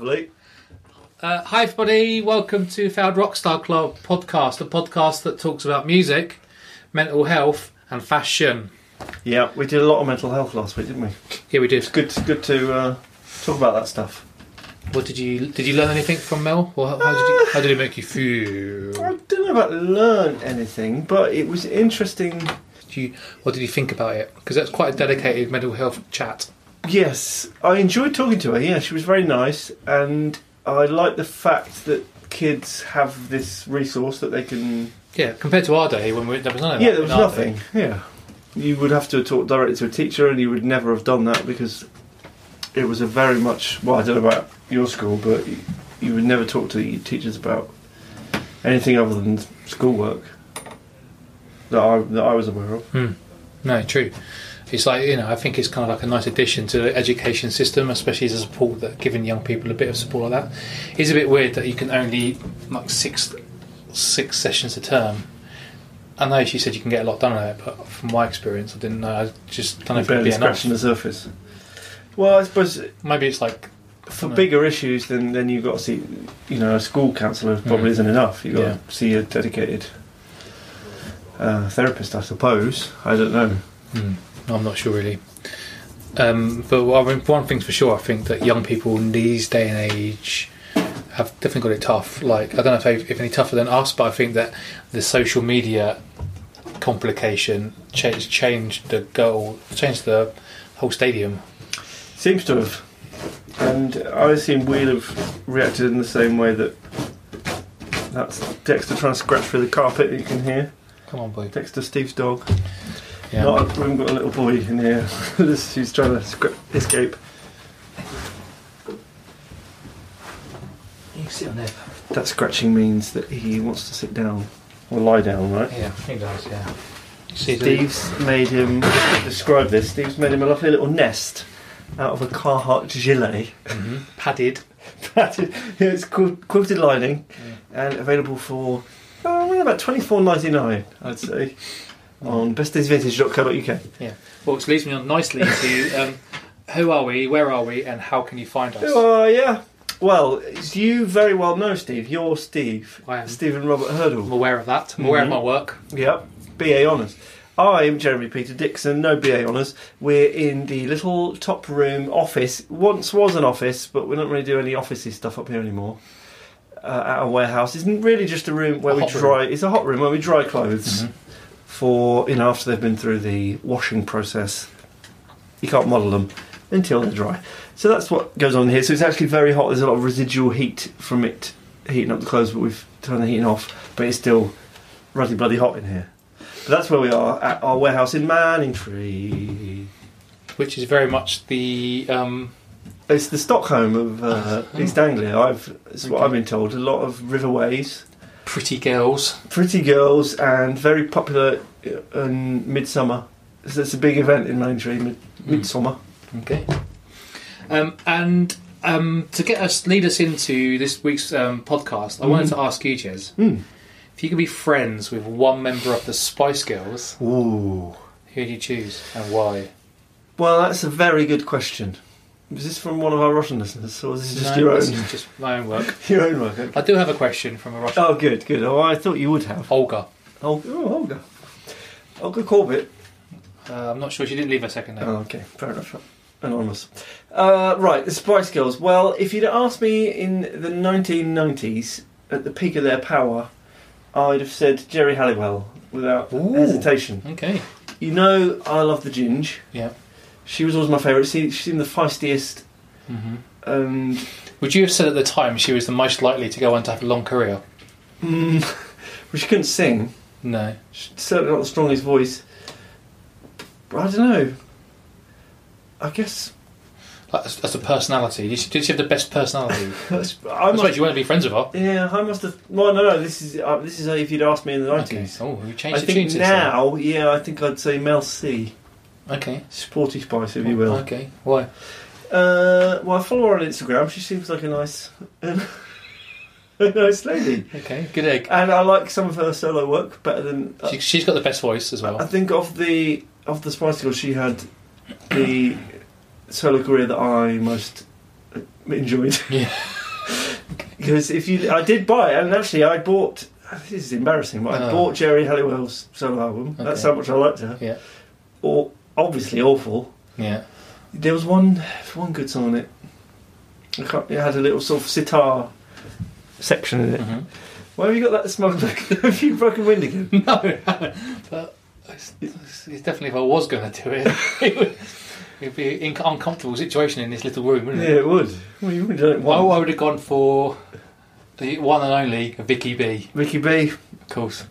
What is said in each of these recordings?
Lovely. Uh, hi, everybody. Welcome to Failed Rockstar Club podcast, a podcast that talks about music, mental health, and fashion. Yeah, we did a lot of mental health last week, didn't we? Here we do. Good, good to uh, talk about that stuff. What did you did you learn anything from Mel? Or how, how did you, how did it make you feel? I don't know about learn anything, but it was interesting. Did you, what did you think about it? Because that's quite a dedicated mental health chat. Yes, I enjoyed talking to her. Yeah, she was very nice, and I like the fact that kids have this resource that they can. Yeah, compared to our day when we, there was that. Yeah, there was nothing. day. Yeah, you would have to talk directly to a teacher, and you would never have done that because it was a very much. Well, I don't know about your school, but you, you would never talk to the teachers about anything other than schoolwork that I that I was aware of. Hmm. No, true. It's like you know, I think it's kind of like a nice addition to the education system, especially as a support that giving young people a bit of support like that. It's a bit weird that you can only like six six sessions a term. I know she said you can get a lot done on it, but from my experience, I didn't know. I just don't know if it'd be enough. scratching the surface. Well, I suppose Maybe it's like for bigger issues, then then you've got to see. You know, a school counsellor probably Mm. isn't enough. You've got Yeah. to see a dedicated uh, therapist, I suppose. I don't know. Hmm, I'm not sure really. Um, but I mean, one thing's for sure, I think that young people in these day and age have definitely got it tough. Like I don't know if, they, if any tougher than us, but I think that the social media complication changed changed the goal, changed the whole stadium. Seems to have. And I assume we'll have reacted in the same way that that's Dexter trying to scratch through the carpet that you can hear. Come on, boy. Dexter, Steve's dog. Yeah. Not, we haven't got a little boy in here. He's trying to escape. you can sit on there. That scratching means that he wants to sit down or lie down, right? Yeah, he does. Yeah. See, Steve's made him describe this. Steve's made him a lovely little nest out of a Carhartt gilet. Mhm. padded. yeah, it's quil- quilted lining and available for oh, about twenty four ninety nine, I'd say, on bestdaysvintage.co.uk. Yeah. Well, which leads me on nicely to um, who are we, where are we, and how can you find us? Oh yeah. Well, as you very well know, Steve. You're Steve. I am. Stephen Robert Hurdle. I'm aware of that. I'm aware of Mhm. my work. Yep. BA Honours. I'm Jeremy Peter Dixon, no BA Honours. We're in the little top room office. Once was an office, but we don't really do any officey stuff up here anymore. Uh, at a warehouse. It's really just a room where A we dry. It's a hot room where we dry clothes Mhm. For you know after they've been through the washing process. You can't model them until they're dry. So that's what goes on here. So it's actually very hot. There's a lot of residual heat from it heating up the clothes, but we've turned the heating off. But it's still ruddy bloody hot in here. But that's where we are at our warehouse in Manningtree. which is very much the um, It's the Stockholm of uh, Oh. East Anglia. I've it's what I've been told. A lot of riverways, pretty girls. pretty girls, and very popular uh, in midsummer. So it's a big event in Manningtree, mid- Mm. midsummer. Okay. Um, and um, to get us lead us into this week's um, podcast, I wanted Mhm. to ask you, Jez, Mm. if you could be friends with one member of the Spice Girls, Ooh. who do you choose and why? Well, that's a very good question. Was this from one of our Russian listeners, or is this just No, your this own? is just my own work. Your own work. okay. I do have a question from a Russian. Oh, good, good. Oh, I thought you would have. Olga. Oh, oh Olga. Olga Korbut. Uh, I'm not sure. She didn't leave her second name. Oh, okay, fair enough. Anonymous. Uh, right, the Spice Girls. Well, if you'd asked me in the 1990s, at the peak of their power, I'd have said Geri Halliwell without Ooh. hesitation. Okay. You know, I love the Ginge. Yeah. She was always my favourite. She, she seemed the feistiest, hmm and Would you have said at the time she was the most likely to go on to have a long career? mm, well, she couldn't sing. No. She's certainly not the strongest voice. But I don't know. I guess Like, as, as a personality, did she, did she have the best personality? that's, I must. you want to be friends with her. Yeah, I must have. Well, no, no. This is uh, this is if you'd asked me in the Okay. nineties. Oh, you changed I the tune think since now, yeah, I think I'd say Mel C, Okay. Sporty Spice, if you will. Okay. Why? Uh, well, I follow her on Instagram. She seems like a nice, a nice lady, Okay. Good egg. and I like some of her solo work better than. uh, She, she's got the best voice as well. I think of the of the Spice Girls, she had the solo career that I most enjoyed. Yeah. Because if you, I did buy it, and actually I bought. This is embarrassing, but I Oh. bought Geri Halliwell's solo album. That's Okay. how much I liked her. Yeah. Or obviously awful. Yeah. There was one one good song on it. It had a little sort of sitar section in it. hmm Why have you got that smug look? have you broken wind again? No, but it's, it's it's definitely if I was going to do it, it would it'd be an uncomfortable situation in this little room, wouldn't Yeah, it? it would. Well, you would done it Well, I would have gone for the one and only Vicky B, Vicky B. of course.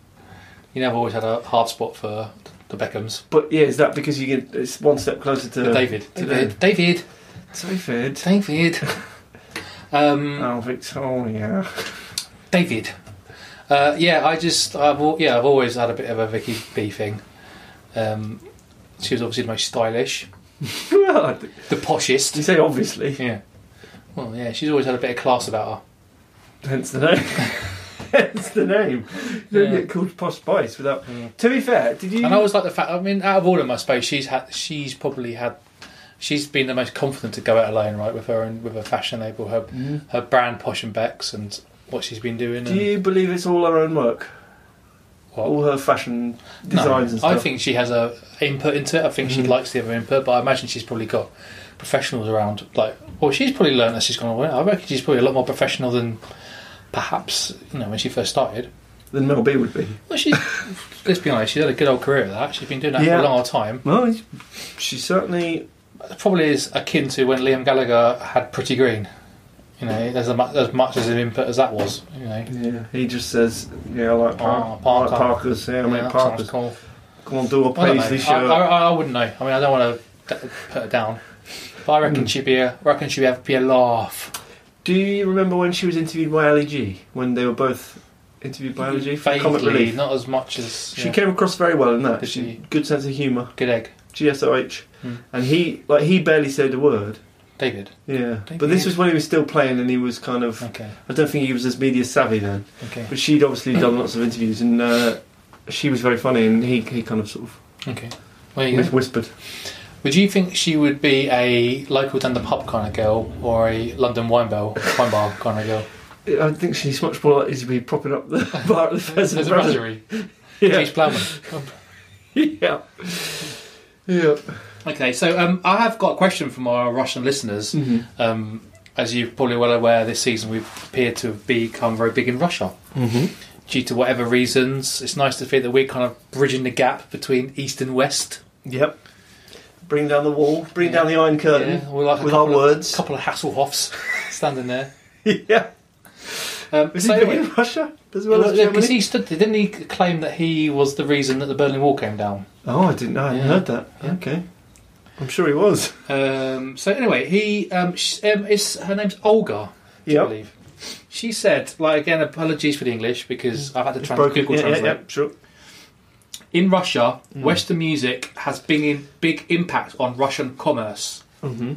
You know, I've always had a hard spot for the Beckhams. But yeah, is that because you get it's one step closer to David. David. David. David? David. um, Oh, Victoria. David. Uh, yeah, I just, I've, yeah, I've always had a bit of a Vicky B thing. Um, she was obviously the most stylish, well, I think- the poshest. you say obviously, Yeah. Well, yeah, she's always had a bit of class about her. hence the name. hence the name. You don't Yeah. get called Posh Spice without. her. To be fair, did you? And I always like the fact. I mean, out of all of my space, she's had, she's probably had, she's been the most confident to go out alone, right, with her and with her fashion label, her Mm. her brand Posh and Becks, and what she's been doing. Do and you believe it's all her own work? what- All her fashion No, designs and stuff. I think she has a input into it. I think she Mhm. likes the other input, but I imagine she's probably got professionals around. Like, well, she's probably learned as she's gone away. I reckon she's probably a lot more professional than perhaps you know when she first started. Then Mel B would be. Well, she's let's be honest, she's had a good old career at that. She's been doing that Yeah. for a long time. Well, she certainly. Probably is akin to when Liam Gallagher had Pretty Green. You know, as, a, mu- as much as an input as that was. You know, Yeah, he just says, "Yeah, I like, par- Oh, I like parkas. Yeah, I mean that parkas. cool. Come on, do a I, don't know. paisley I, shirt." I, I wouldn't know. I mean, I don't want to put her down, but I reckon Mm. she'd be a. I reckon she'd have, be a laugh. Do you remember when she was interviewed by Ali G? When they were both interviewed by Ali G for Comic Relief? not as much as She yeah. came across very well in that. Did She, she? good sense of humour. good egg, GSOH. Hmm. And he, like, he barely said a word. David. Yeah. But this you. was when he was still playing, and he was kind of. Okay, I don't think he was as media savvy then. okay, But she'd obviously done lots of interviews, and uh, she was very funny, and he, he kind of sort of okay. Well, you whis- go. whispered. Would you think she would be a local the pub kind of girl or a London wine bell, wine bar kind of girl? I think she's much more likely to be propping up the bar at the Pheasant There's a Brasserie. Yeah. Plowman. yeah. Yeah. Okay, so um, I have got a question from our Russian listeners. Mm-hmm. Um, as you're probably well aware, this season we've appeared to have become very big in Russia. Mm-hmm. Due to whatever reasons, it's nice to feel that we're kind of bridging the gap between East and West. Yep. Bring down the wall. Bring down the Iron Curtain. Yeah, like with our of- words. couple of Hasselhoffs standing there. yeah. Um, Was so he anyway, in Russia as well as because Germany? he stood, didn't he claim that he was the reason that the Berlin Wall came down? Oh, I didn't know. I Yeah. heard that. Yeah. Okay. I'm sure he was. Um, so anyway, he um, sh- um, is her name's Olga, I Yeah. believe. She said, like again, apologies for the English because I've had to trans-. Google Yeah, yeah, translate. yeah, sure. In Russia, Mm. Western music has been in big impact on Russian commerce. Mm-hmm.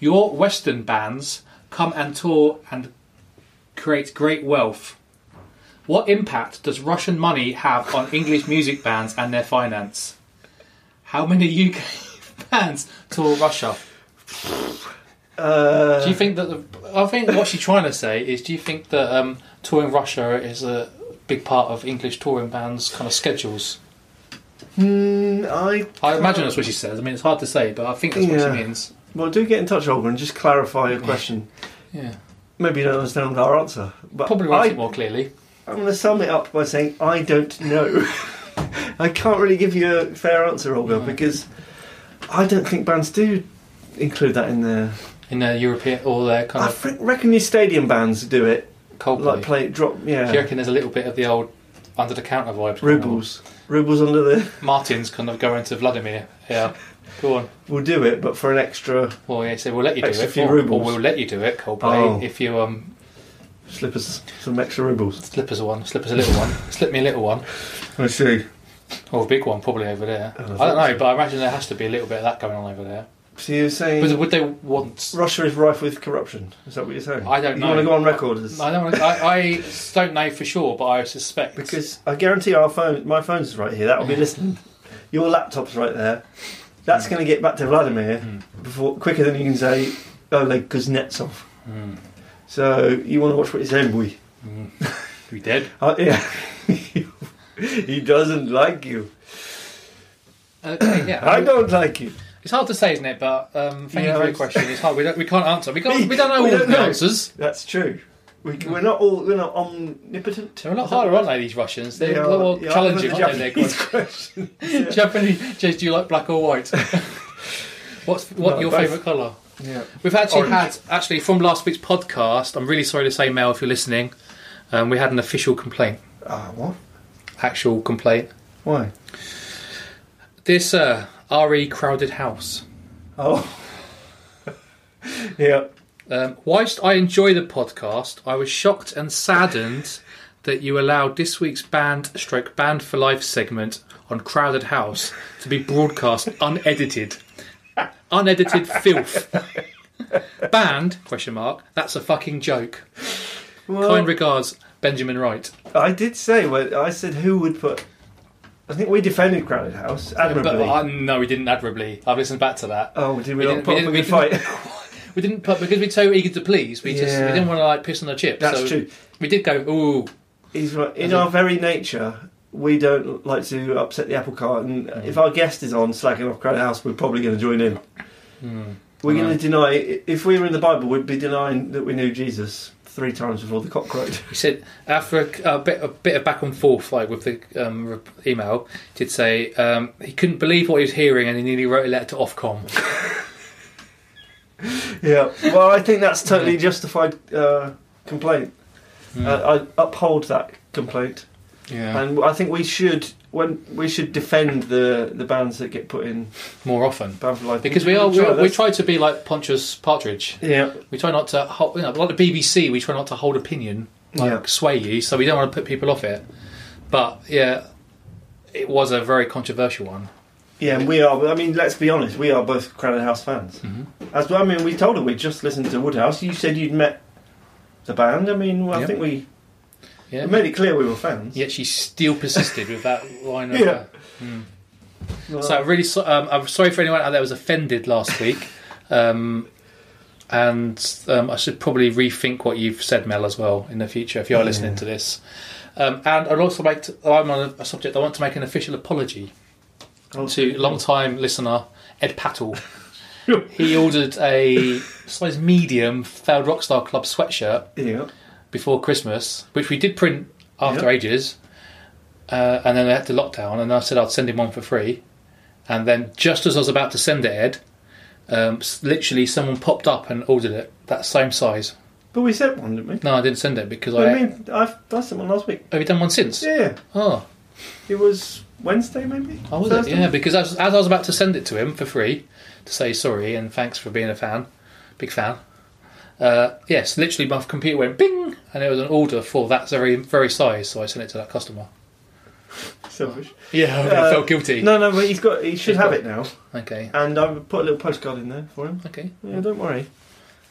Your Western bands come and tour and create great wealth. What impact does Russian money have on English music bands and their finance? How many UK bands tour Russia? Uh, Do you think that the? I think what she's trying to say is, do you think that um, touring Russia is a big part of English touring bands' kind of schedules? Hmm, I I imagine that's what she says. I mean, it's hard to say, but I think that's what Yeah. she means. well do get in touch, Olga, and just clarify your question. Yeah, Maybe you don't understand our answer, but probably write I, it more clearly. I'm going to sum it up by saying I don't know. I can't really give you a fair answer, Olga, No. because I don't think bands do include that in their. In their European or their kind I of fr- reckon your stadium bands do it, Coldplay. like play drop, Do you yeah, reckon there's a little bit of the old under the counter vibes? going on? rubles, rubles under the. Martin's kind of going to Vladimir. Yeah, go on. We'll do it, but for an extra Well, yeah, so we'll let you do Extra it, few or, or we'll let you do it, Coldplay, Oh. if you um slip us some extra rubles. slip us a one, slip us a little one, slip me a little one, I see. or a big one probably over there. Oh, I don't know, but I imagine there has to be a little bit of that going on over there. So you're saying But would they want? Russia is rife with corruption? Is that what you're saying? I don't know. you know. want to go on record as I don't. I, I don't know for sure, but I suspect because I guarantee our phone, my phone's right here. That'll be listening. Your laptop's right there. That's going to get back to Vladimir Mm. before quicker than you can say Oleg Kuznetsov. Mm. So you want to watch what he's saying, boy? We dead? Uh, yeah. he doesn't like you. Okay, yeah. I don't like you. It's hard to say, isn't it? But um, thank Yeah, you for your question. It's hard. We, don't, we can't answer. We can't. We don't know We all don't the know. answers. That's true. We, we're not all we're not omnipotent. They're a lot Is that harder, aren't they? These Russians. They They're a are- lot more yeah, challenging, aren't they? Japanese They're question. Japanese. James, do you like black or white? What's what No, your favourite colour? Yeah. We've actually Orange. had actually from last week's podcast. I'm really sorry to say, Mel, if you're listening, um, we had an official complaint. Ah, what? Actual complaint. Why? This uh, re crowded house. Oh. yeah. Um, whilst I enjoy the podcast, I was shocked and saddened that you allowed this week's band stroke band for life segment on Crowded House to be broadcast unedited. Unedited filth. Band? Question mark. That's a fucking joke. Well, kind regards, Benjamin Wright. I did say when I said who would put. I think we defended Crowded House admirably. But uh, no, we didn't admirably. I've listened back to that. oh, did we, we not didn't- put we up a didn't- good fight? We didn't put because we're so eager to please. We just we didn't want to like piss on the chip. That's so true. We did go. Ooh, He's right. In As our a- very nature, we don't like to upset the apple cart. And Mm. if our guest is on slacking off Crowded House, we're probably going to join in. Hmm. We're going to deny. If we were in the Bible, we'd be denying that we knew Jesus three times before the cock crowed. He said after a, a bit a bit of back and forth, like with the um, email, did say um, he couldn't believe what he was hearing, and he nearly wrote a letter to Ofcom. yeah. Well, I think that's totally justified uh, complaint. Mm. Uh, I uphold that complaint, yeah, and I think we should when we should defend the the bands that get put in more often band for life because we are we, Try, we try to be like Pontius Partridge. Yeah. We try not to hold, you know, like the BBC. We try not to hold opinion, like Yeah. sway you. So we don't want to put people off it. But yeah, it was a very controversial one. Yeah, and we are. I mean, let's be honest. We are both Crowded House fans. Mhm. As well, I mean, we told her we just listened to Woodface. You said you'd met the band. I mean, well, I Yep. think we Yeah. made it clear we were fans. Yet she still persisted with that line of. Yeah. mm. Well, So I'm really so, um, I'm sorry for anyone out there who was offended last week, um, and um, I should probably rethink what you've said, Mel, as well in the future if you are Yeah. listening to this. Um, and I'd also like to. I'm on a, a subject. I want to make an official apology oh, to long-time listener Ed Pattle. he ordered a size medium failed rockstar club sweatshirt Yeah. Before Christmas, which we did print after Yep. ages, uh, and then they had to lockdown, and I said I'd send him one for free, and then just as I was about to send it, Ed, um, literally someone popped up and ordered it that same size. But we sent one, didn't we? No, I didn't send it because I I mean, I've I sent one last week. have you done one since? Yeah, Oh, it was Wednesday, maybe. oh was it? Yeah, because as, as I was about to send it to him for free to say sorry and thanks for being a fan, big fan. Uh, yes, literally my computer went bing, and it was an order for that very very size, so I sent it to that customer. Selfish. Yeah, I Uh, felt guilty. No, no, but he's got. He should He's have got- it now. Okay, And I've put a little postcard in there for him. okay. Yeah, don't worry.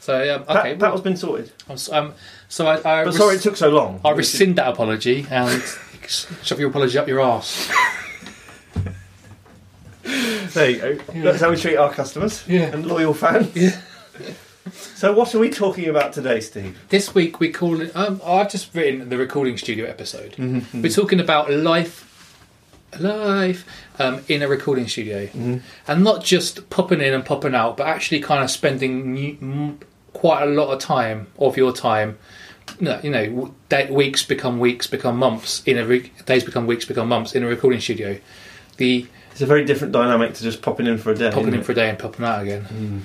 So um, That, okay, that well, has been sorted. I'm s- um, so I, I, But res- sorry it took so long. I rescind that apology and shove your apology up your arse. There you go. That's how we treat our customers Yeah. and loyal fans. Yeah. So, what are we talking about today, Steve? This week we call it. Um, I've just written the recording studio episode. Mm-hmm. We're talking about life, life um, in a recording studio, Mm-hmm. and not just popping in and popping out, but actually kind of spending new, m- quite a lot of time of your time. No, you know, day, weeks become weeks, become months in a re- days become weeks, become months in a recording studio. The It's a very different dynamic to just popping in for a day. popping in it? for a day and popping out again. Mm.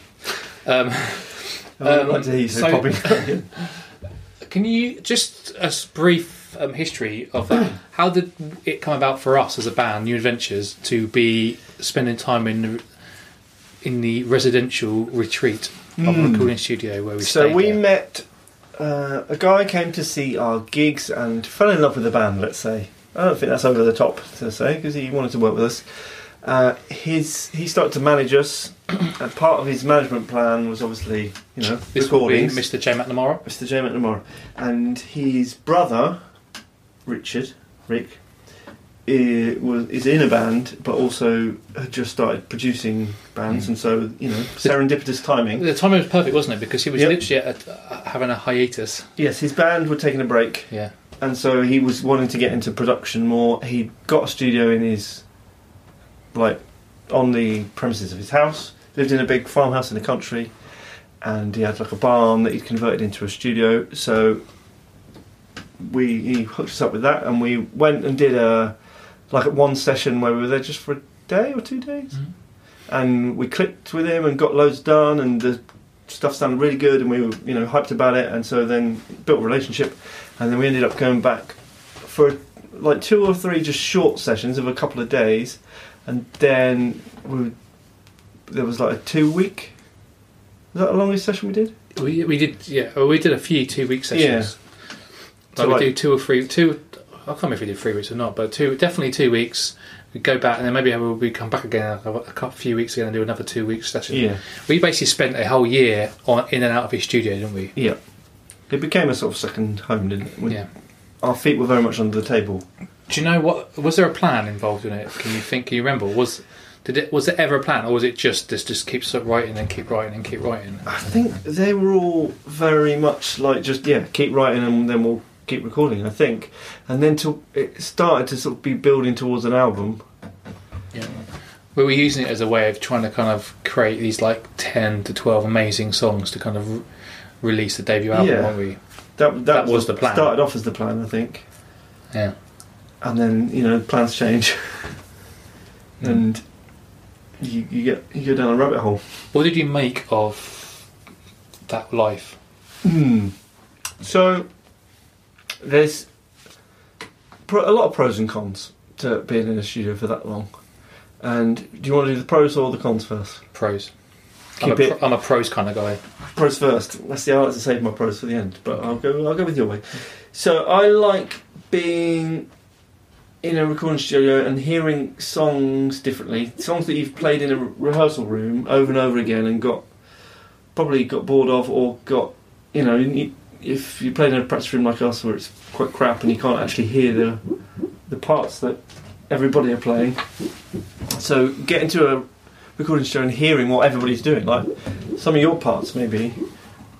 Um, I Um, like to hear say so- popping. Can you just a brief um, history of that? How did it come about for us as a band, New Adventures, to be spending time in the, in the residential retreat of Mm. recording studio where we So we there? met. Uh, a guy came to see our gigs and fell in love with the band. Let's say. I don't think that's over the top to say because he wanted to work with us. Uh, his he started to manage us, and part of his management plan was obviously you know This will be. Mr. J. McNamara. Mr. J. McNamara. And his brother, Richard, Rick, was is in a band, but also had just started producing bands, Mm. and so you know, serendipitous timing. The timing was perfect, wasn't it? Because he was Yep. literally at, uh, having a hiatus. Yes, his band were taking a break, Yeah. and so he was wanting to get into production more. He got a studio in his like on the premises of his house. Lived in a big farmhouse in the country, and he had like a barn that he'd converted into a studio. So we he hooked us up with that, and we went and did a like at one session where we were there just for a day or two days, Mhm. and we clicked with him and got loads done, and the stuff sounded really good, and we were you know hyped about it, and so then built a relationship, and then we ended up going back for like two or three just short sessions of a couple of days, and then we, there was like a two week. Was that the longest session we did? We, we did yeah well, we did a few two week sessions. So, Like we like- do two or three two. I can't remember if we did three weeks or not, but two definitely two weeks. We go back and then maybe we'll we come back again a, few weeks again and do another two weeks session. Yeah, We basically spent a whole year on in and out of his studio, didn't we? yeah. It became a sort of second home, didn't it? We- Yeah. Our feet were very much under the table. Do you know what? Was there a plan involved in it? Can you think? Can you remember? Was did it? Was there ever a plan, or was it just this? Just keep sort of writing and keep writing and keep writing. I think they were all very much like just yeah, keep writing and then we'll keep recording. I think, and then to it started to sort of be building towards an album. Yeah. We were using it as a way of trying to kind of create these like ten to twelve amazing songs to kind of re- release the debut album, Yeah. weren't we? That that, That was the plan. Started off as the plan, I think, Yeah. And then you know plans change, Mm. and you, you get you go down a rabbit hole. What did you make of that life? Hmm. So there's pro- a lot of pros and cons to being in a studio for that long. And do you want to do the pros or the cons first? Pros. I'm a, pro- I'm a pros kind of guy. pros first. That's the. I like to save my pros for the end, but I'll go. I'll go with your way. So I like being in a recording studio and hearing songs differently. Songs that you've played in a rehearsal room over and over again and got probably got bored of or got you know you, if you play in a practice room like us where it's quite crap and you can't actually hear the the parts that everybody are playing. So get into a recording studio and hearing what everybody's doing, like some of your parts maybe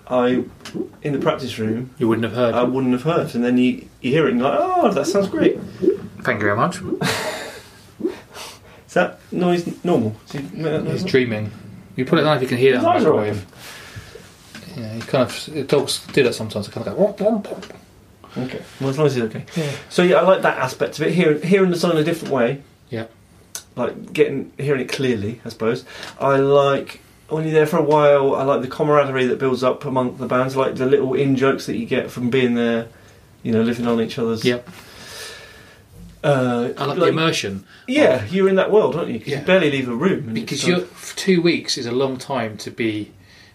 I in the practice room You wouldn't have heard. I wouldn't have heard, and then you you hear it and you're like, oh, that sounds great. Thank you very much. Is that noise normal? Do you make that noise He's normal? dreaming. You put it on if you can hear it His on the eyes are microwave. Yeah, he kind of dogs do that sometimes. They kind of go. "Womp, womp, womp." Okay, well as long as he's okay. Yeah. So yeah, I like that aspect of it. Hearing hearing the song in a different way. Yeah. Like getting hearing it clearly, I suppose. I like when you're there for a while. I like the camaraderie that builds up among the bands. Like the little in jokes that you get from being there. You know, living on each other's. Yep. Uh, I like, the immersion Yeah, you're in that world, aren't you? Yeah. you barely leave a room. because you're like- two weeks is a long time to be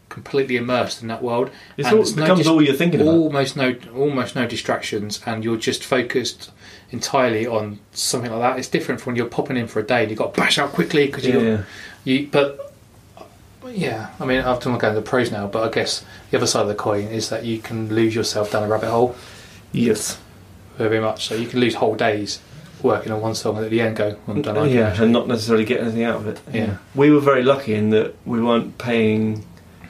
completely immersed in that world. It's all, no becomes dis- all you're thinking about. Almost no, almost no distractions, and you're just focused entirely on something like that. It's different from when you're popping in for a day and you've got to bash out quickly because yeah. you you. But yeah, I mean, I've done to the pros now, but I guess the other side of the coin is that you can lose yourself down a rabbit hole Yes. very much. So you can lose whole days working on one song and at the end go, I'm done. Yeah, actually- and not necessarily get anything out of it. Yeah. We were very lucky in that we weren't paying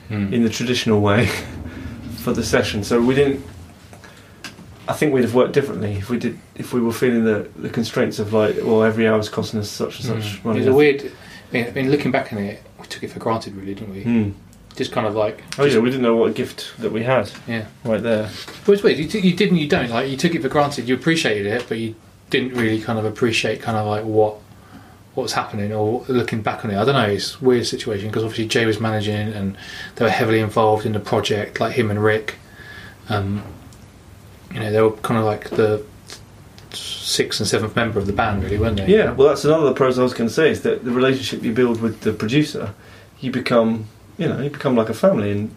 Hmm. in the traditional way for the session, so we didn't. I think we'd have worked differently if we did if we were feeling the, the constraints of like, well, every hour's costing us such and such Mm. money. It's a weird. I mean, I mean, looking back on it, we took it for granted, really, didn't we? Hmm. Just kind of like. Oh yeah, we didn't know what a gift that we had Yeah. right there. But it's weird. You, t- you didn't. You don't. Like you took it for granted. You appreciated it, but you didn't really kind of appreciate kind of like what what's happening or looking back on it. I don't know. It's a weird situation because obviously Jay was managing and they were heavily involved in the project, like him and Rick. Um, you know, they were kind of like the sixth and seventh member of the band, really, weren't they? Yeah, well, that's another of the pros I was going to say is that the relationship you build with the producer, you become, you know, you become like a family. And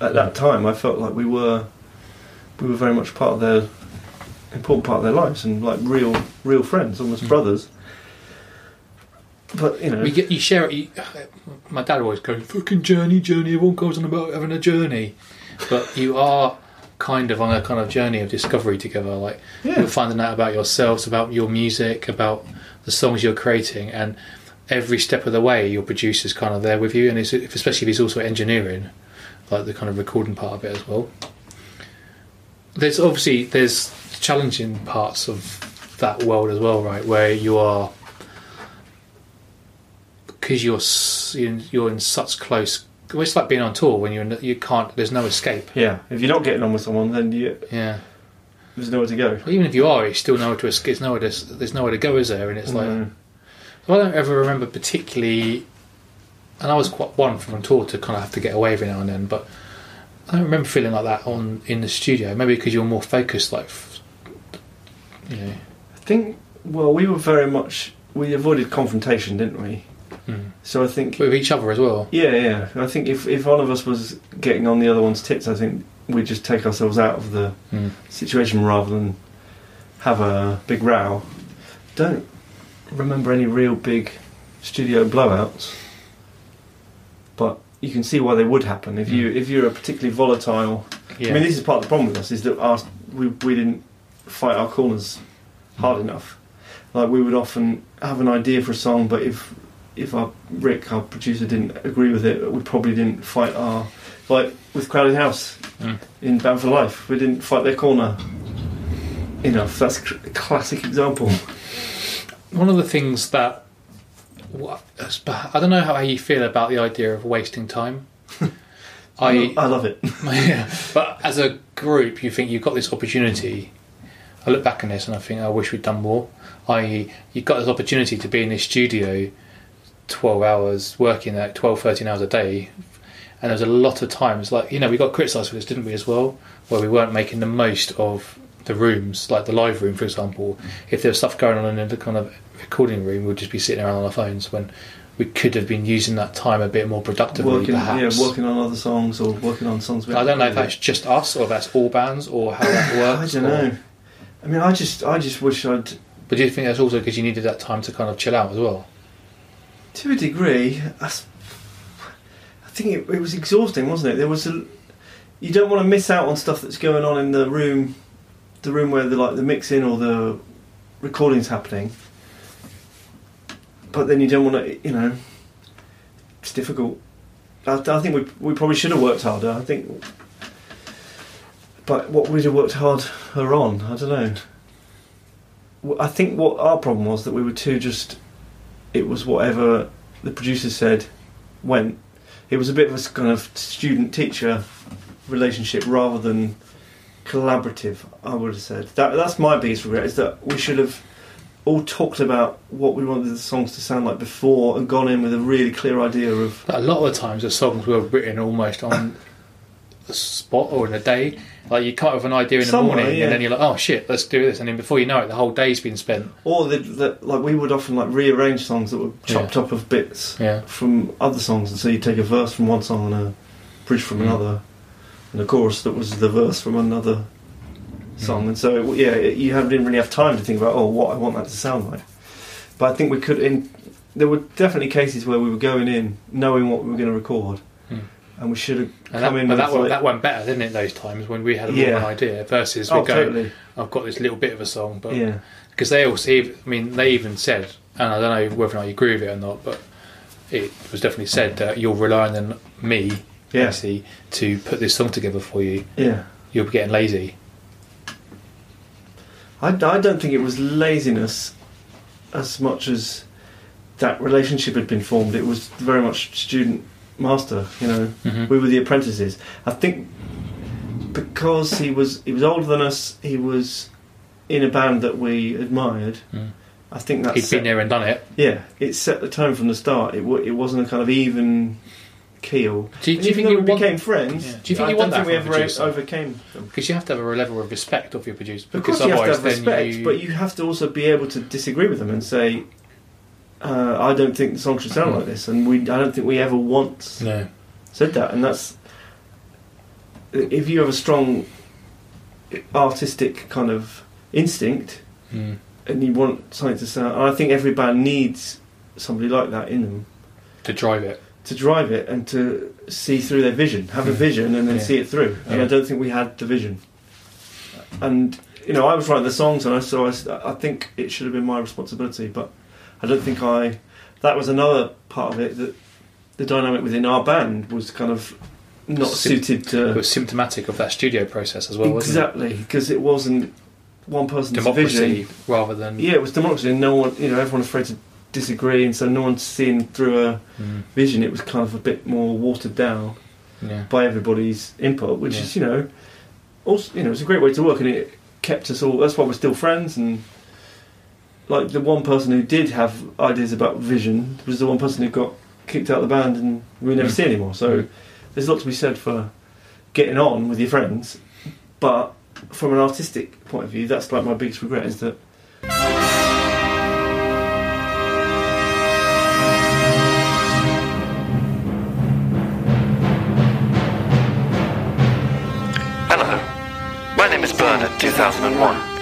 at that time, I felt like we were, we were very much part of their important part of their lives and like real, real friends, almost Mm. brothers. But you know, We get you share it. You, my dad always goes, "Fucking journey, journey." Everyone goes on about having a journey, but you are kind of on a kind of journey of discovery together. Like Yeah. you're finding out about yourselves, about your music, about the songs you're creating, and every step of the way, your producer's kind of there with you, and it's, especially if he's also engineering, like the kind of recording part of it as well. There's obviously there's challenging parts of that world as well, right? Where you are because you're you're in- such close. It's like being on tour when you're in, you can't. There's no escape. Yeah. If you're not getting on with someone, then you, Yeah. there's nowhere to go. Even if you are, you still nowhere to escape. There's nowhere to, there's nowhere to go, is there? And it's like Mm. I don't ever remember particularly, and I was quite one from tour to kind of have to get away every now and then, but I don't remember feeling like that on in the studio. Maybe because you're more focused, like you know. I think. Well, we were very much we avoided confrontation, didn't we? Mm. So I think. with each other as well. Yeah, yeah. I think if if one of us was getting on the other one's tits, I think we'd just take ourselves out of the Mm. situation rather than have a big row. Don't remember any real big studio blowouts, but you can see why they would happen if you if you're a particularly volatile. Yeah. I mean, this is part of the problem with us is that our, we we didn't fight our corners hard enough. Like we would often have an idea for a song, but if if our Rick, our producer, didn't agree with it, we probably didn't fight our like with Crowded House Mm. in Bound for Life. We didn't fight their corner enough. That's a classic example. One of the things that I don't know how you feel about the idea of wasting time. I I love it. yeah. But as a group, you think you've got this opportunity. I look back on this and I think I wish we'd done more. I you've got this opportunity to be in this studio, twelve hours working at 12, 13 hours a day, and there's a lot of times like you know we got criticised for this, didn't we as well, where we weren't making the most of the rooms, like the live room, for example. If there was stuff going on in the kind of recording room, we'd just be sitting around on our phones when we could have been using that time a bit more productively, working, perhaps. yeah, working on other songs or working on songs. I don't know if that's just us or if that's all bands or how that works. I don't know. I mean, I just, I just wish I'd, But do you think that's also because you needed that time to kind of chill out as well? to a degree, I think it, it was exhausting, wasn't it? There was a, you don't want to miss out on stuff that's going on in the room, the room where the like the mixing or the recording's happening. But then you don't want to, you know, it's difficult. I, I think we we probably should have worked harder. I think, but what we'd have worked harder on, I don't know. I think what our problem was that we were too just. It was whatever the producer said went. It was a bit of a kind of student teacher relationship rather than collaborative. I would have said that. That's my biggest regret is that we should have all talked about what we wanted the songs to sound like before and gone in with a really clear idea of But a lot of the times the songs were written almost on the spot or in a day. Like you come up with an idea in the Somewhere, morning yeah. and then you're like, oh shit, let's do this. And then before you know it, the whole day's been spent. or the, the like we would often like rearrange songs that were chopped up of bits Yeah. from other songs and so you take a verse from one song and a bridge from Mm. another and a chorus that was the verse from another song and so yeah it, you have- didn't really have time to think about oh what I want that to sound like but I think we could in there were definitely cases where we were going in knowing what we were going to record Mm. And we should have And come that, in but with that, went, like, that went better, didn't it? Those times when we had a more Yeah. an idea versus we oh go, totally I've got this little bit of a song, but yeah because they also, I mean, they even said, and I don't know whether or not you agree with it or not, but it was definitely said that you're relying on me, yeah to put this song together for you. yeah You're getting lazy. I, I don't think it was laziness as much as that relationship had been formed. It was very much student master. You know, Mhm. we were the apprentices. I think because he was he was older than us, he was in a band that we admired. Mm. I think that He'd set, been there and done it. yeah, it set the tone from the start. It it wasn't a kind of even keel. Do you, do you think you we became friends, Yeah. Do you think I you don't want think that we ever overcame them. Because you have to have a level of respect of your producer. Of Because course, you have to have respect, you, but you have to also be able to disagree with them and say, uh, "I don't think the song should sound like this," and we, I don't think we ever once no. said that. And that's if you have a strong artistic kind of instinct Mm. and you want something to sound. And I think every band needs somebody like that in them to drive it. to drive it and to see through their vision, have a Mm. vision, and then Yeah. see it through. And Yeah. I don't think we had the vision. and you know I was writing the songs, and I so I, I think it should have been my responsibility, but I don't think I. That was another part of it that the dynamic within our band was kind of not Sim- suited It to was symptomatic of that studio process as well, wasn't exactly because it wasn't one it? person's Democracy vision. rather than Yeah, it was democracy, and no one, you know, everyone afraid to disagree, and so no one's seeing through a Mm, vision. It was kind of a bit more watered down yeah. by everybody's input, which Yeah. is, you know, also, you know, it's a great way to work, and it kept us all. That's why we're still friends, and like the one person who did have ideas about vision was the one person who got kicked out of the band, and we never Mm. see anymore. So Mm. there's a lot to be said for getting on with your friends, but from an artistic point of view, that's like my biggest regret is that Hello, my name is Bernard 2001.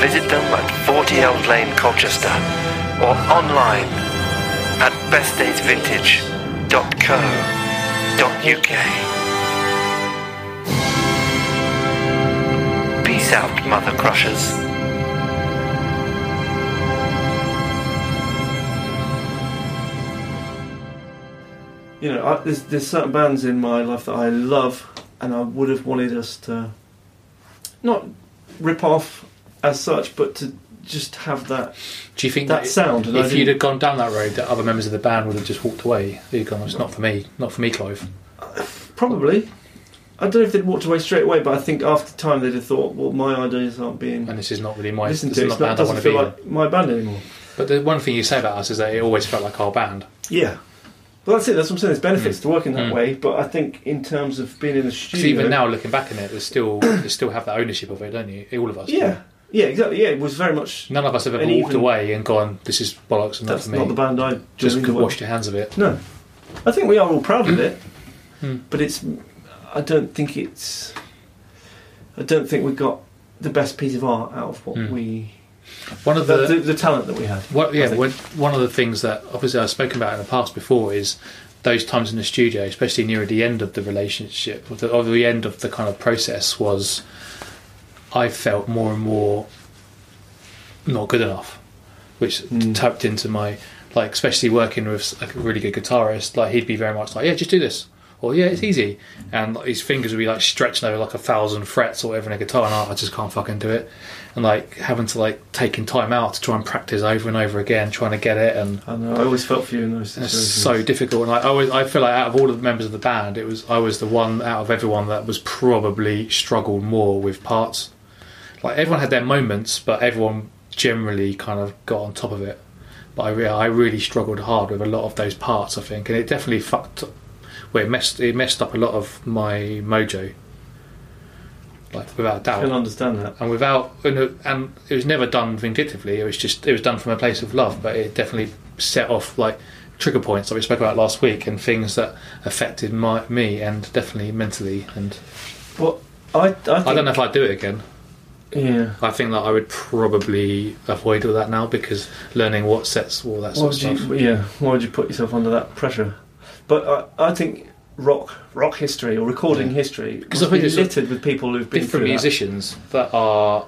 Visit them at 40 Elm Lane, Colchester, or online at bestdaysvintage.co.uk. Peace out, Mother Crushers. you know, I, there's there's certain bands in my life that I love, and I would have wanted us to not rip off as such, but to just have that Do you think that that, sound. If you'd have gone down that road, that other members of the band would have just walked away? You'd gone, it's not for me, not for me, Clive. probably, I don't know if they'd walked away straight away, but I think after time they'd have thought, well, my ideas aren't being And this is not really my, this is to. not not, band I doesn't want to be feel in. like my band anymore. But the one thing you say about us is that it always felt like our band. Yeah. Well, that's it. That's what I'm saying. There's benefits Mm. to working that Mm. way, but I think in terms of being in the studio, even now, looking back on it, there's still you still have that ownership of it, don't you? All of us. yeah, yeah, exactly. Yeah, it was very much. None of us have ever walked even- away and gone, "This is bollocks and not That's for me." not the band I Just well. washed your hands of it. No, I think we are all proud of it, Hmm. but it's. I don't think it's. I don't think we got the best piece of art out of what Hmm. we. One of The, the, the, the talent that we had. What, yeah, one, one of the things that obviously I've spoken about in the past before is those times in the studio, especially near the end of the relationship, or the, or the end of the kind of process, was I felt more and more not good enough, which Mm. tapped into my like, especially working with a really good guitarist. Like he'd be very much like, yeah, just do this. Or yeah, it's easy, and like, his fingers would be like stretching over like a thousand frets or whatever in a guitar, and I I just can't fucking do it. And like having to like taking time out to try and practice over and over again, trying to get it, and I know. I always felt for you in those and it's situations. so difficult. And like, I always, I feel like out of all of the members of the band, it was I was the one out of everyone that was probably struggled more with parts. Like everyone had their moments, but everyone generally kind of got on top of it. But I, re- I really struggled hard with a lot of those parts. I think, and it definitely fucked. Well, it messed it messed up a lot of my mojo. Like without a I doubt can understand that. and without and it, and it was never done vindictively. It was just it was done from a place of love, but it definitely set off like trigger points that we spoke about last week and things that affected my me and definitely mentally. And Well, I, I, think, I don't know if I'd do it again. Yeah. I think that I would probably avoid all that now because learning what sets all that sort of stuff. you, yeah, why would you put yourself under that pressure? But I, I think rock rock history or recording Yeah. history Because I think it's littered with people who've been different musicians that are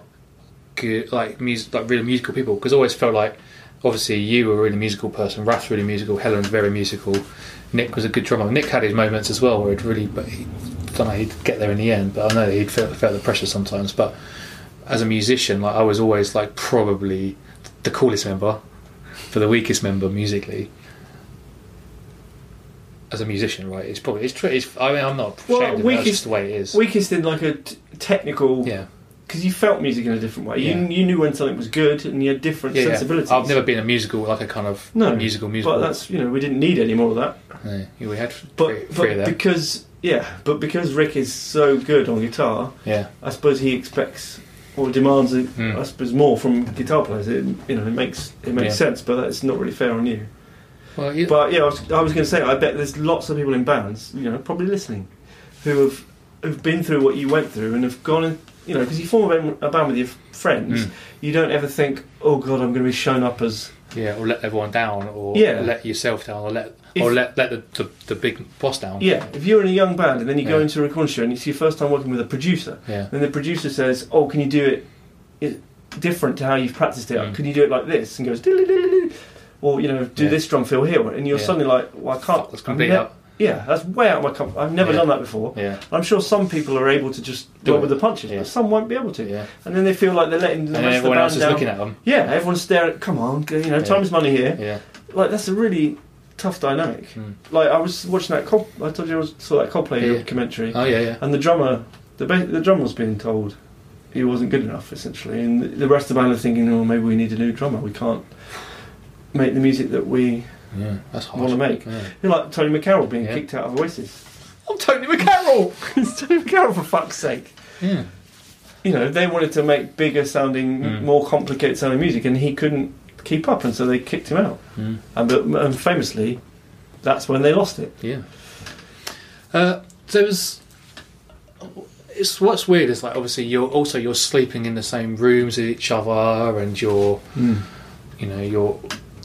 good, like music, like really musical people. Because I always felt like, obviously, you were a really musical person. Rath's really musical. Helen's very musical. Nick was a good drummer. Nick had his moments as well where he'd really, but he, I don't know, he'd get there in the end. But I know he'd felt, felt the pressure sometimes. But as a musician, like I was always like probably the coolest member, for the weakest member musically. As a musician, right? It's probably it's true. It's, I mean, I'm not Well, ashamed of it. Weakest- just the way it is. Weakest in like a t- technical yeah. because you felt music in a different way. Yeah. You, you knew when something was good, and you had different Yeah, yeah. sensibilities. I've never been a musical, like a kind of No, musical musical. But that's you know we didn't need any more of that. Yeah, yeah, we had But three, but three of because yeah, but because Rick is so good on guitar, yeah, I suppose he expects or demands, I Mm. suppose, more from guitar players. It, you know, it makes it makes Yeah. sense, but that's not really fair on you. well, you, But yeah, I was, I was going to say, I bet there's lots of people in bands, you know, probably listening, who have who've been through what you went through and have gone, and, you know, because you form a band, a band with your friends, Mm. you don't ever think, oh god, I'm going to be shown up as yeah, or let everyone down, or Yeah. let yourself down, or let If- or let let the, the, the big boss down. yeah. If you're in a young band and then you go Yeah. into a recording studio and it's your first time working with a producer, yeah, then the producer says, oh, can you do it, it different to how you've practiced it? Mm. Can you do it like this? And goes, "Diddle-diddle-diddle," or you know, do Yeah. this drum fill here, and you're Yeah. suddenly like, well, I can't. that's completely ne-. Yeah, that's way out of my comfort. I've never done that before. Yeah, I'm sure some people are able to just Do go it. with the punches, but some won't be able to. yeah, And then they feel like they're letting the and rest of the everyone band else is down. looking at them. Yeah, everyone's staring. Come on, you know, time's money here. Yeah, Like that's a really tough dynamic. Mm. Like I was watching that. Col- I told you I was, saw that Coldplay Yeah. documentary, oh yeah, yeah, and the drummer, the ba- the drummer was being told he wasn't good enough, essentially, and the- the rest of the band are thinking, oh, maybe we need a new drummer. We can't make the music that we yeah. Want to make. Yeah. You're like Tony McCarroll being Yeah. kicked out of Oasis. I'm Tony McCarroll. it's Tony McCarroll for fuck's sake. Yeah, you know, they wanted to make bigger sounding, Mm. more complicated sounding music, and he couldn't keep up, and so they kicked him out. mm. And, but, and famously, that's when they lost it. yeah. Uh, there was. It's what's weird is like obviously you're also you're sleeping in the same rooms as each other, and you're you know you're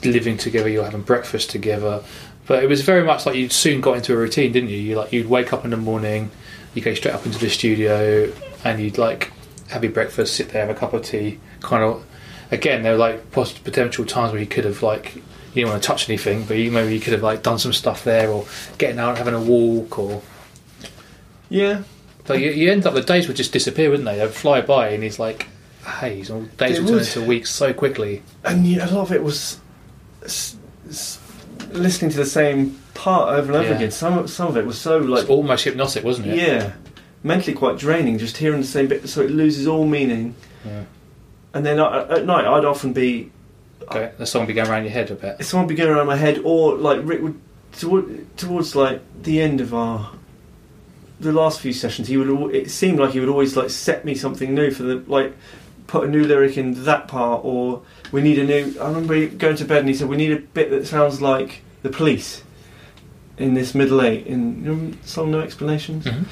living together you're having breakfast together but it was very much like you soon got into a routine didn't you you like you'd wake up in the morning you go straight up into the studio and you'd like have your breakfast sit there have a cup of tea kind of again there were like potential times where you could have like you didn't want to touch anything but you maybe you could have like done some stuff there or getting out and having a walk or Yeah, but you, you end up the days would just disappear wouldn't they they'd fly by and he's like haze or days would turn into weeks so quickly and yeah, a lot of it was s- s- listening to the same part over and over Yeah. again. Some some of it was so like it's almost hypnotic wasn't it yeah, mentally quite draining. Just hearing the same bit, so it loses all meaning. Yeah. And then I, at night, I'd often be Okay, the song would be going around your head a bit. someone would be going around my head, or like Rick would toward, towards like the end of our the last few sessions. He would. It seemed like he would always like set me something new for the like put a new lyric in that part, or we need a new. I remember going to bed and he said we need a bit that sounds like the police in this middle eight in you know, song No Explanations. Mhm.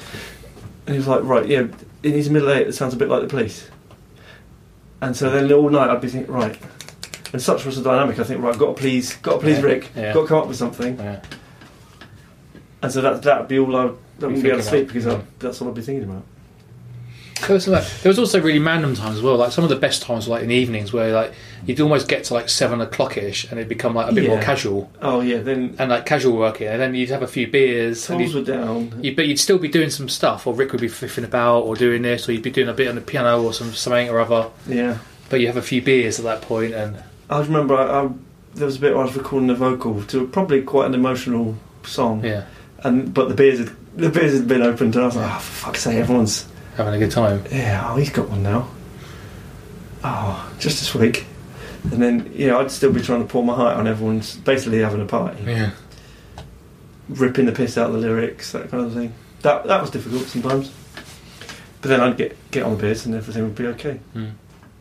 And he was like, right, yeah, in a middle eight that sounds a bit like the police. And so then all night I'd be thinking, right. And such was the dynamic. I think, right, I've got to please, got to please Yeah, Rick, yeah. got to come up with something. Yeah. And so that that'd be all I, I wouldn't be able to sleep about, because. I, mm. that's all I'd be thinking about. There was, like, there was also really random times as well. Like some of the best times, were, like in the evenings, where like you'd almost get to like seven o'clock ish, and it'd become like a bit more casual Oh yeah, then and like casual working, and then you'd have a few beers, and tools you'd, were down. you, but you'd still be doing some stuff, or Rick would be fiffing about, or doing this, or you'd be doing a bit on the piano, or some something or other. Yeah, But you have a few beers at that point, and I remember I, I, there was a bit where I was recording a vocal to probably quite an emotional song, yeah, and but the beers had the beers had been opened, and I was like, oh, for fuck's sake, everyone's having a good time. yeah, oh, he's got one now. Oh, just this week. And then, yeah, I'd still be trying to pour my heart on everyone's basically having a party. Yeah, ripping the piss out of the lyrics, that kind of thing. That that was difficult sometimes. But then I'd get get on the beers and everything would be okay. Mm.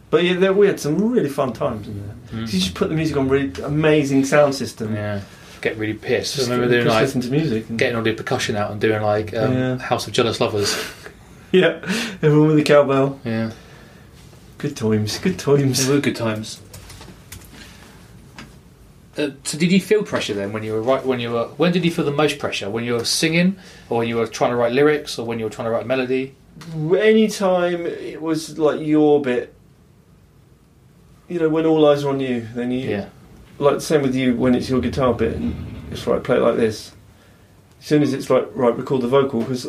But yeah, there, we had some really fun times in there. Mm. So you just put the music on really amazing sound system. yeah. Get really pissed. I remember doing just like listen to music. And, getting all the percussion out and doing like um, Yeah. House of Jealous Lovers. yeah, everyone with the cowbell. Yeah, Good times, good times. They were good times. Uh, so did you feel pressure then when you were right when you were when did you feel the most pressure when you were singing or when you were trying to write lyrics or when you were trying to write melody Anytime it was like your bit, you know, when all eyes are on you, then you yeah like same with you when it's your guitar bit and it's right play it like this as soon as it's like right record the vocal because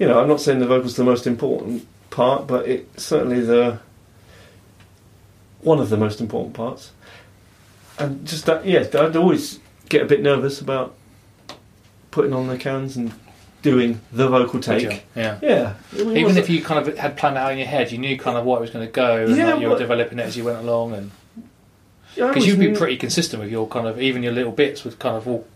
you know i'm not saying the vocal's the most important part but it's certainly the one of the most important parts and just that yeah i'd always get a bit nervous about putting on the cans and doing the vocal take. Yeah. Yeah, it Even wasn't- if you kind of had planned it out in your head, you knew kind of what it was going to go, and Yeah, like you were but- developing it as you went along, and because was you'd be pretty consistent with your kind of even your little bits would kind of all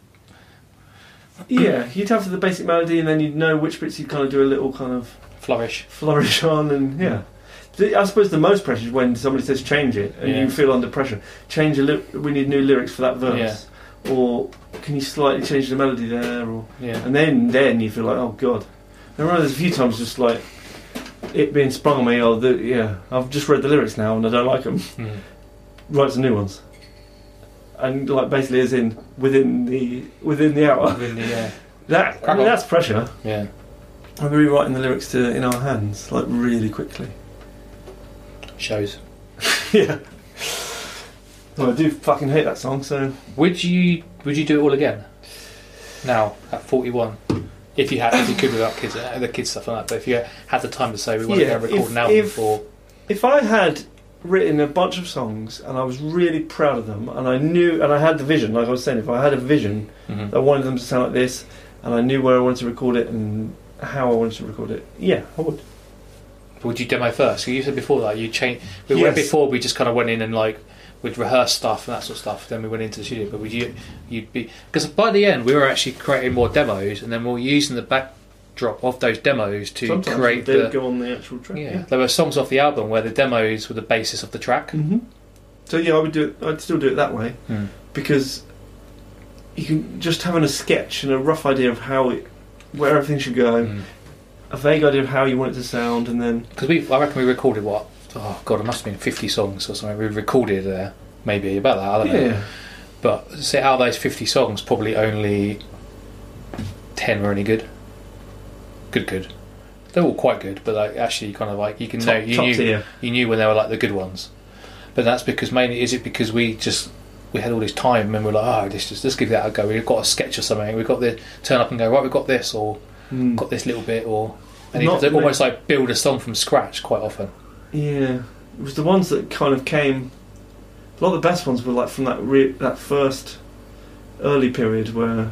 Yeah, you'd have to the basic melody, and then you'd know which bits you'd kind of do a little kind of flourish. flourish on, and yeah. The- I suppose the most pressure is when somebody says change it, and Yeah. you feel under pressure. Change a li- we need new lyrics for that verse, or can you slightly change the melody there, or Yeah, and then then you feel like oh god. I remember there's a few times just like it being sprung on me. Oh, the, yeah, I've just read the lyrics now and I don't like them. Mm. Write some new ones. And like basically, as in within the within the hour. Within the, uh, That I mean, that's pressure. yeah. I'm rewriting the lyrics to "In Our Hands" like really quickly. shows. yeah. Well, I do fucking hate that song. So Would you would you do it all again? Now at forty one, if you had if you could without kids uh, the kids stuff like that, but if you had the time to say we want to go and record if- an album if- for if I had written a bunch of songs and I was really proud of them, and I knew and I had the vision, like I was saying, if I had a vision Mhm. I wanted them to sound like this, and I knew where I wanted to record it and how I wanted to record it. Yeah, I would. would you demo first You said before that you change. We went Yes. before we just kind of went in and like we'd rehearse stuff and that sort of stuff. Then we went into the studio. But would you you'd be because by the end we were actually creating more demos and then we were using the backdrop off those demos to Sometimes create they the go on the actual track. yeah. There were songs off the album where the demos were the basis of the track. hmm So yeah, I would do it. I'd still do it that way Hmm. because you can just having a sketch and a rough idea of how it, where everything should go, Mm. a vague idea of how you want it to sound, and then Because we, I reckon we recorded what? Oh god, it must have been fifty songs or something. We recorded there, maybe about that. I don't know. yeah, But say out of those fifty songs, probably only ten were any good. Good, good. They're all quite good, but like actually, kind of like you can know you knew tier. you knew when they were like the good ones. But that's because mainly is it because we just we had all this time and we we're like, oh, let's just let's give that a go. We've got a sketch or something. We've got the turn up and go right. We've got this or Mm. got this little bit or and you Not have almost like build a song from scratch quite often. Yeah, it was the ones that kind of came. A lot of the best ones were like from that re- that first early period where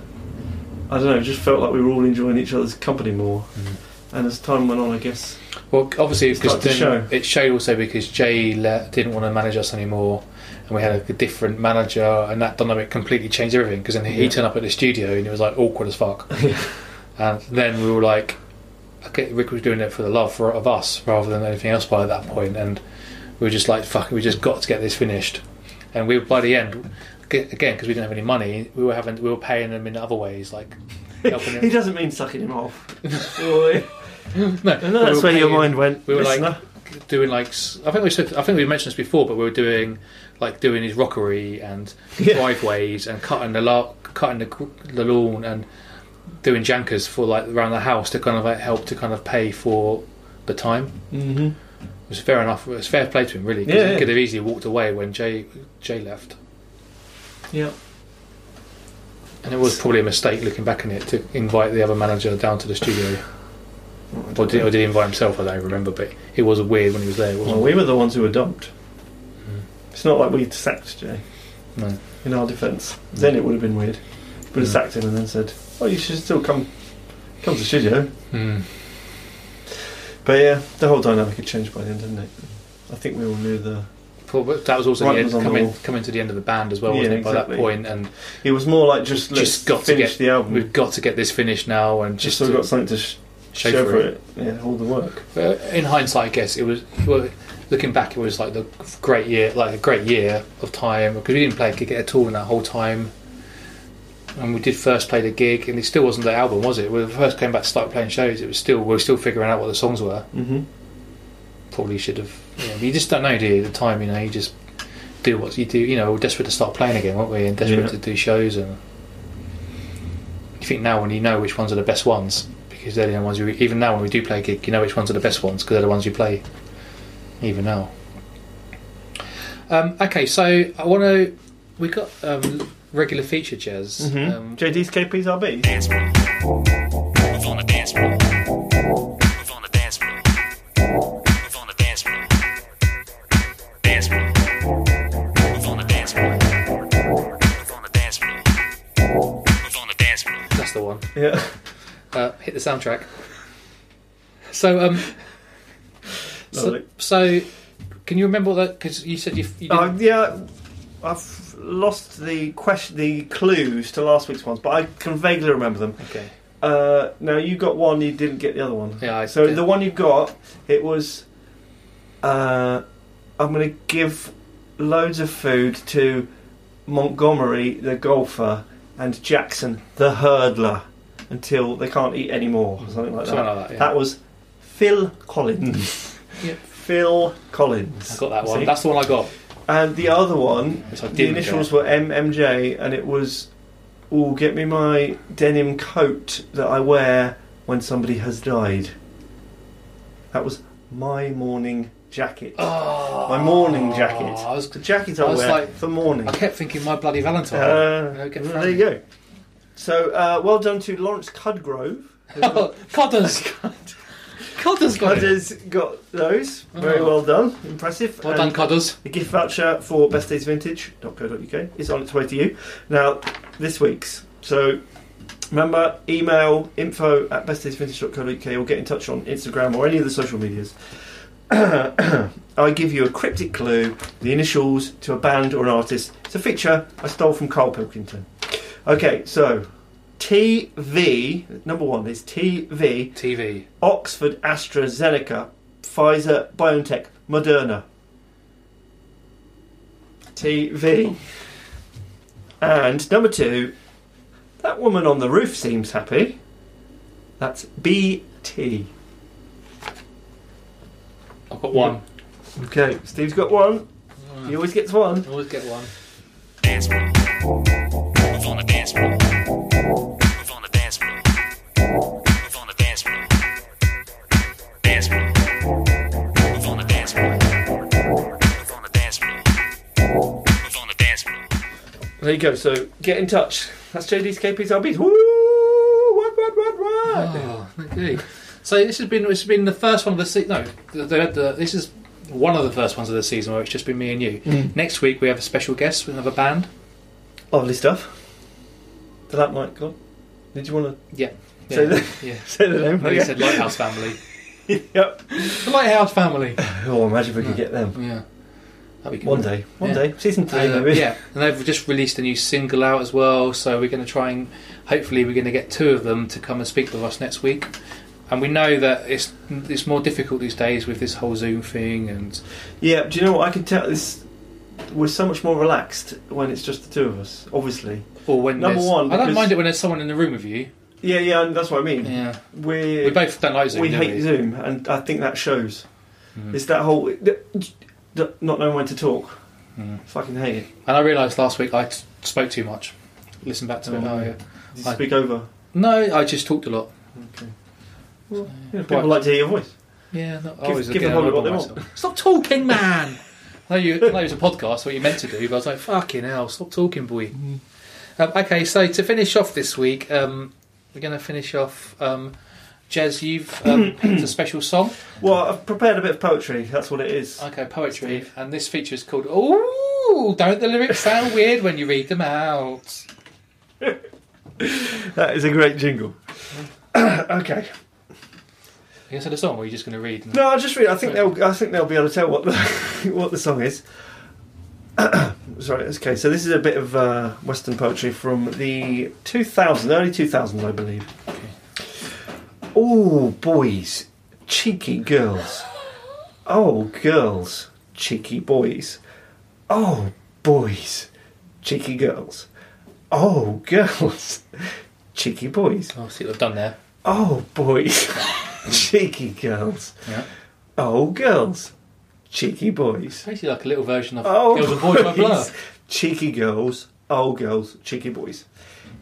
I don't know, it just felt like we were all enjoying each other's company more. Mm. And as time went on, I guess Well, obviously, It's because then show. it showed also because Jay le- didn't want to manage us anymore, and we had a, different manager, and that dynamic completely changed everything. Because then he Yeah. turned up at the studio, and it was like awkward as fuck. and then we were like, okay, Rick was doing it for the love for, of us rather than anything else by that point, and we were just like, fuck, we just got to get this finished. And we by the end, again, because we didn't have any money, we were having we were paying them in other ways, like helping he doesn't mean sucking him off. No, And we that's were where your mind went. we were listener. like doing like I think we said I think we mentioned this before, but we were doing like doing his rockery and Yeah. driveways and cutting the la- cutting the, the lawn and doing jankers for like around the house to kind of like help to kind of pay for the time. hmm It was fair enough. It was fair play to him, really. 'cause Yeah, he yeah. could have easily walked away when Jay Jay left, Yeah. and it was probably a mistake looking back on it to invite the other manager down to the studio. Or did, or did he invite himself? I don't remember, but it was weird when he was there. Wasn't Well, we were the ones who were dumped. Mm. It's not like we sacked Jay. No. In our defence, then it would have been weird. Would have Mm. sacked him and then said, "Oh, you should still come, come to the studio." Hmm. But yeah, the whole dynamic had changed by the end, didn't it? I think we all knew the. But that was also the end, coming coming to the end of the band as well, Yeah, wasn't it? By exactly. that point, and It was more like just Just got to finish get- the album. we've got to get this finished now, and just just so we've to got something to sh- show, show, for for it. it. Yeah, all the work. But in hindsight, I guess it was. Well, looking back, it was like the great year, like a great year of time because we didn't play a gig at all in that whole time. And we did first play the gig, and it still wasn't the album, was it? When we first came back to start playing shows, it was still we were still figuring out what the songs were. Mm-hmm. Probably should have. You, know, you just don't know, do you? At the time, you know, you just do what you do. You know, we're desperate to start playing again, weren't we? And desperate Yeah. to do shows. And you think now when you know which ones are the best ones, because they're the ones you. Even now when we do play a gig, you know which ones are the best ones because they're the ones you play. Even now. Um, okay, so I want to. We got um, regular feature jazz. Mm-hmm. Um, JD's KP's RB. Yeah. uh, hit the soundtrack. So, um, so, Lovely. so can you remember that? Because you said you, you didn't, Uh, yeah, I've lost the question, the clues to last week's ones, but I can vaguely remember them. okay. Uh, now you got one, you didn't get the other one. Yeah, I so did. the one you got, it was. Uh, I'm going to give loads of food to Montgomery the golfer and Jackson the hurdler until they can't eat anymore, or something like Something that. like that, yeah. That was Phil Collins. Yep. Phil Collins. I got that one. See? That's the one I got. And the other one, the initials get. were MMJ, and it was, "Oh, get me my denim coat that I wear when somebody has died." That was my morning jacket. Oh, my morning jacket. I was. The jacket I, I was wear like- for morning. I kept thinking my bloody Valentine. Uh, there you go. So, uh, well done to Lawrence Cudgrove. Oh, Codders. Codders got it. Cudder's got those. Very Oh. well done. Impressive. Well done, And- Codders. The gift voucher for bestdaysvintage.co.uk is on its way to you. Now, this week's. So, remember, email info at bestdaysvintage.co.uk or get in touch on Instagram or any of the social medias. I give you a cryptic clue, the initials to a band or an artist. It's a feature I stole from Karl Pilkington. Okay, so TV, number one is TV, TV. Oxford AstraZeneca, Pfizer BioNTech, Moderna. TV. And number two, that woman on the roof seems happy. That's BT. I've got one. Okay, Steve's got one. He always gets one. Always get one. Dance floor. Move on the dance floor. Move on the dance floor. Move on the dance floor. Dance floor. Move on the dance floor. Move on the dance floor. Move on the dance floor. There you go. So get in touch. That's JD's KP's RBs. Woo! What, what, what, what? Oh, okay. So this has been this has been the first one of the season. No, the, the, the, this is one of the first ones of the season where it's just been me and you. Mm. Next week we have a special guest. We have a band. Lovely stuff. That mic go? on? Did you want Yeah. to say, Yeah. the, yeah. say the name? No, you said Lighthouse Family. yep. The Lighthouse Family. Oh, imagine if we could get them. Yeah. That'd be good. One day. One Yeah. day. Season three, Uh, maybe. yeah, and they've just released a new single out as well. So we're going to try and hopefully we're going to get two of them to come and speak with us next week. And we know that it's it's more difficult these days with this whole Zoom thing, and Yeah, do you know what? I can tell this. We're so much more relaxed when it's just the two of us, obviously. or when Number there's- one, I don't because- mind it when there's someone in the room with you. Yeah, yeah, and that's what I mean. Yeah, We're, we both don't like Zoom. we do hate we? Zoom, and I think that shows. Mm. It's that whole d- d- not knowing when to talk. Mm. Fucking hate it. And I realised last week I t- spoke too much. Listen back to it. Oh, yeah. yeah. Did you I- speak over. No, I just talked a lot. Okay. So, Yeah, people like to hear your voice. Yeah, no, I Give- was give getting the public on what they want. Stop talking, man. I know, you, know it was a podcast, what you meant to do, but I was like, fucking hell, stop talking, boy. Mm. Um, okay, so to finish off this week, um, we're going to finish off. Um, Jez, you've um, picked a special song. Well, I've prepared a bit of poetry. That's what it is. Okay, poetry, and this feature is called "Ooh." Don't the lyrics sound weird when you read them out? That is a great jingle. okay. You gonna song, or are you just going to read? No, I'll just read. I think they'll. I think they'll be able to tell what the what the song is. Sorry. Okay. So this is a bit of uh, Western poetry from the 2000s, early 2000s, I believe. Oh, boys, cheeky girls. Oh, girls, cheeky boys. Oh, boys, cheeky girls. Oh, girls, cheeky boys. Oh, see what I've done there. Oh, boys, cheeky girls. Yeah. Oh, girls, cheeky boys. Basically, like a little version of Oh, Girls and Boys by Blur. cheeky girls. Oh, girls, cheeky boys.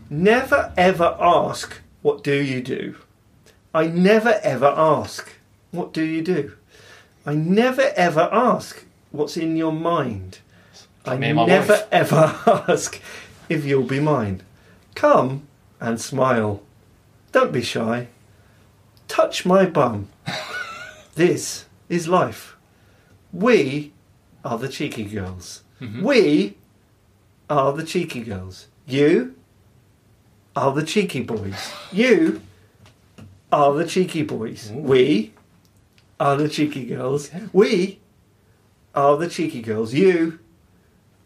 Never ever ask, what do you do? I never ever ask, what do you do? I never ever ask, what's in your mind? I me and my never wife. ever ask if you'll be mine. Come and smile. Don't be shy. Touch my bum. this is life. We are the cheeky girls. Mhm. We are the cheeky girls. You are the cheeky boys. You are the cheeky boys. We are the cheeky girls. We are the cheeky girls. You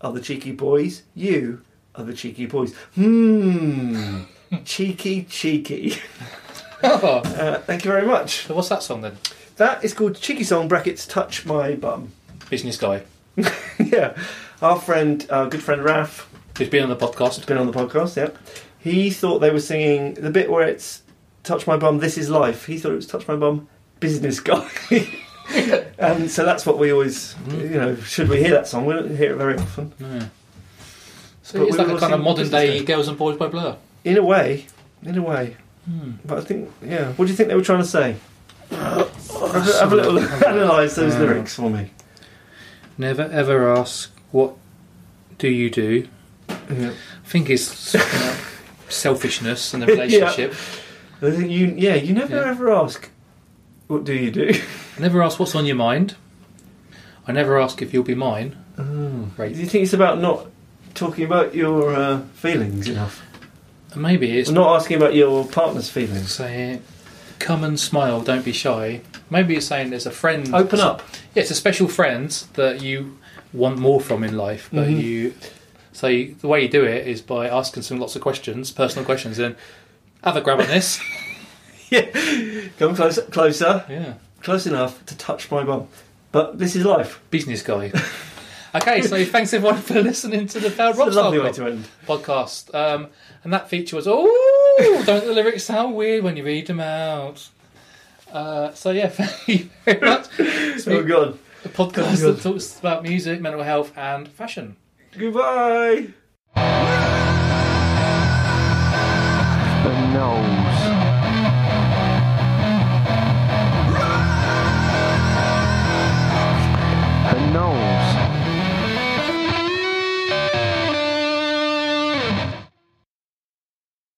are the cheeky boys. You are the cheeky boys. Hmm. cheeky, cheeky. Oh, Uh, thank you very much. so what's that song then? That is called Cheeky Song brackets Touch My Bum. Business guy. yeah. Our friend, our good friend Raf, Who's been on the podcast. He's been on the podcast, yep. He thought they were singing the bit where it's Touch My Bum, This Is Life. He thought it was Touch My Bum, Business Guy. and so that's what we always, you know, should we hear that song? We don't hear it very often. Yeah. So But it's like a kind of modern day Guy. Girls and Boys by Blur. In a way, in a way. Hmm. But I think, yeah. What do you think they were trying to say? have, a, have a little analyse those Uh, lyrics for me. Never ever ask, what do you do? Yeah. I think it's selfishness in the relationship. I think you, yeah, you never Yeah. ever ask, what do you do? I never ask what's on your mind. I never ask if you'll be mine. Do Right. you think it's about not talking about your uh, feelings enough? Maybe it's not asking about your partner's feelings. saying, come and smile, don't be shy. Maybe it's saying there's a friend. Open up. Yeah, it's a special friend that you want more from in life, but Mhm. you. So you, the way you do it is by asking some lots of questions, personal questions, and have a grab on this. Yeah, come closer, closer, yeah, close enough to touch my bum. But this is life. business guy. okay, so thanks everyone for listening to the Failed Rockstar lovely way to end. podcast. Um, and that feature was oh, don't the lyrics sound weird when you read them out? Uh, so yeah, thank you very much. It's Oh God. a podcast Oh, that talks about music, mental health, and fashion. Goodbye. the nose.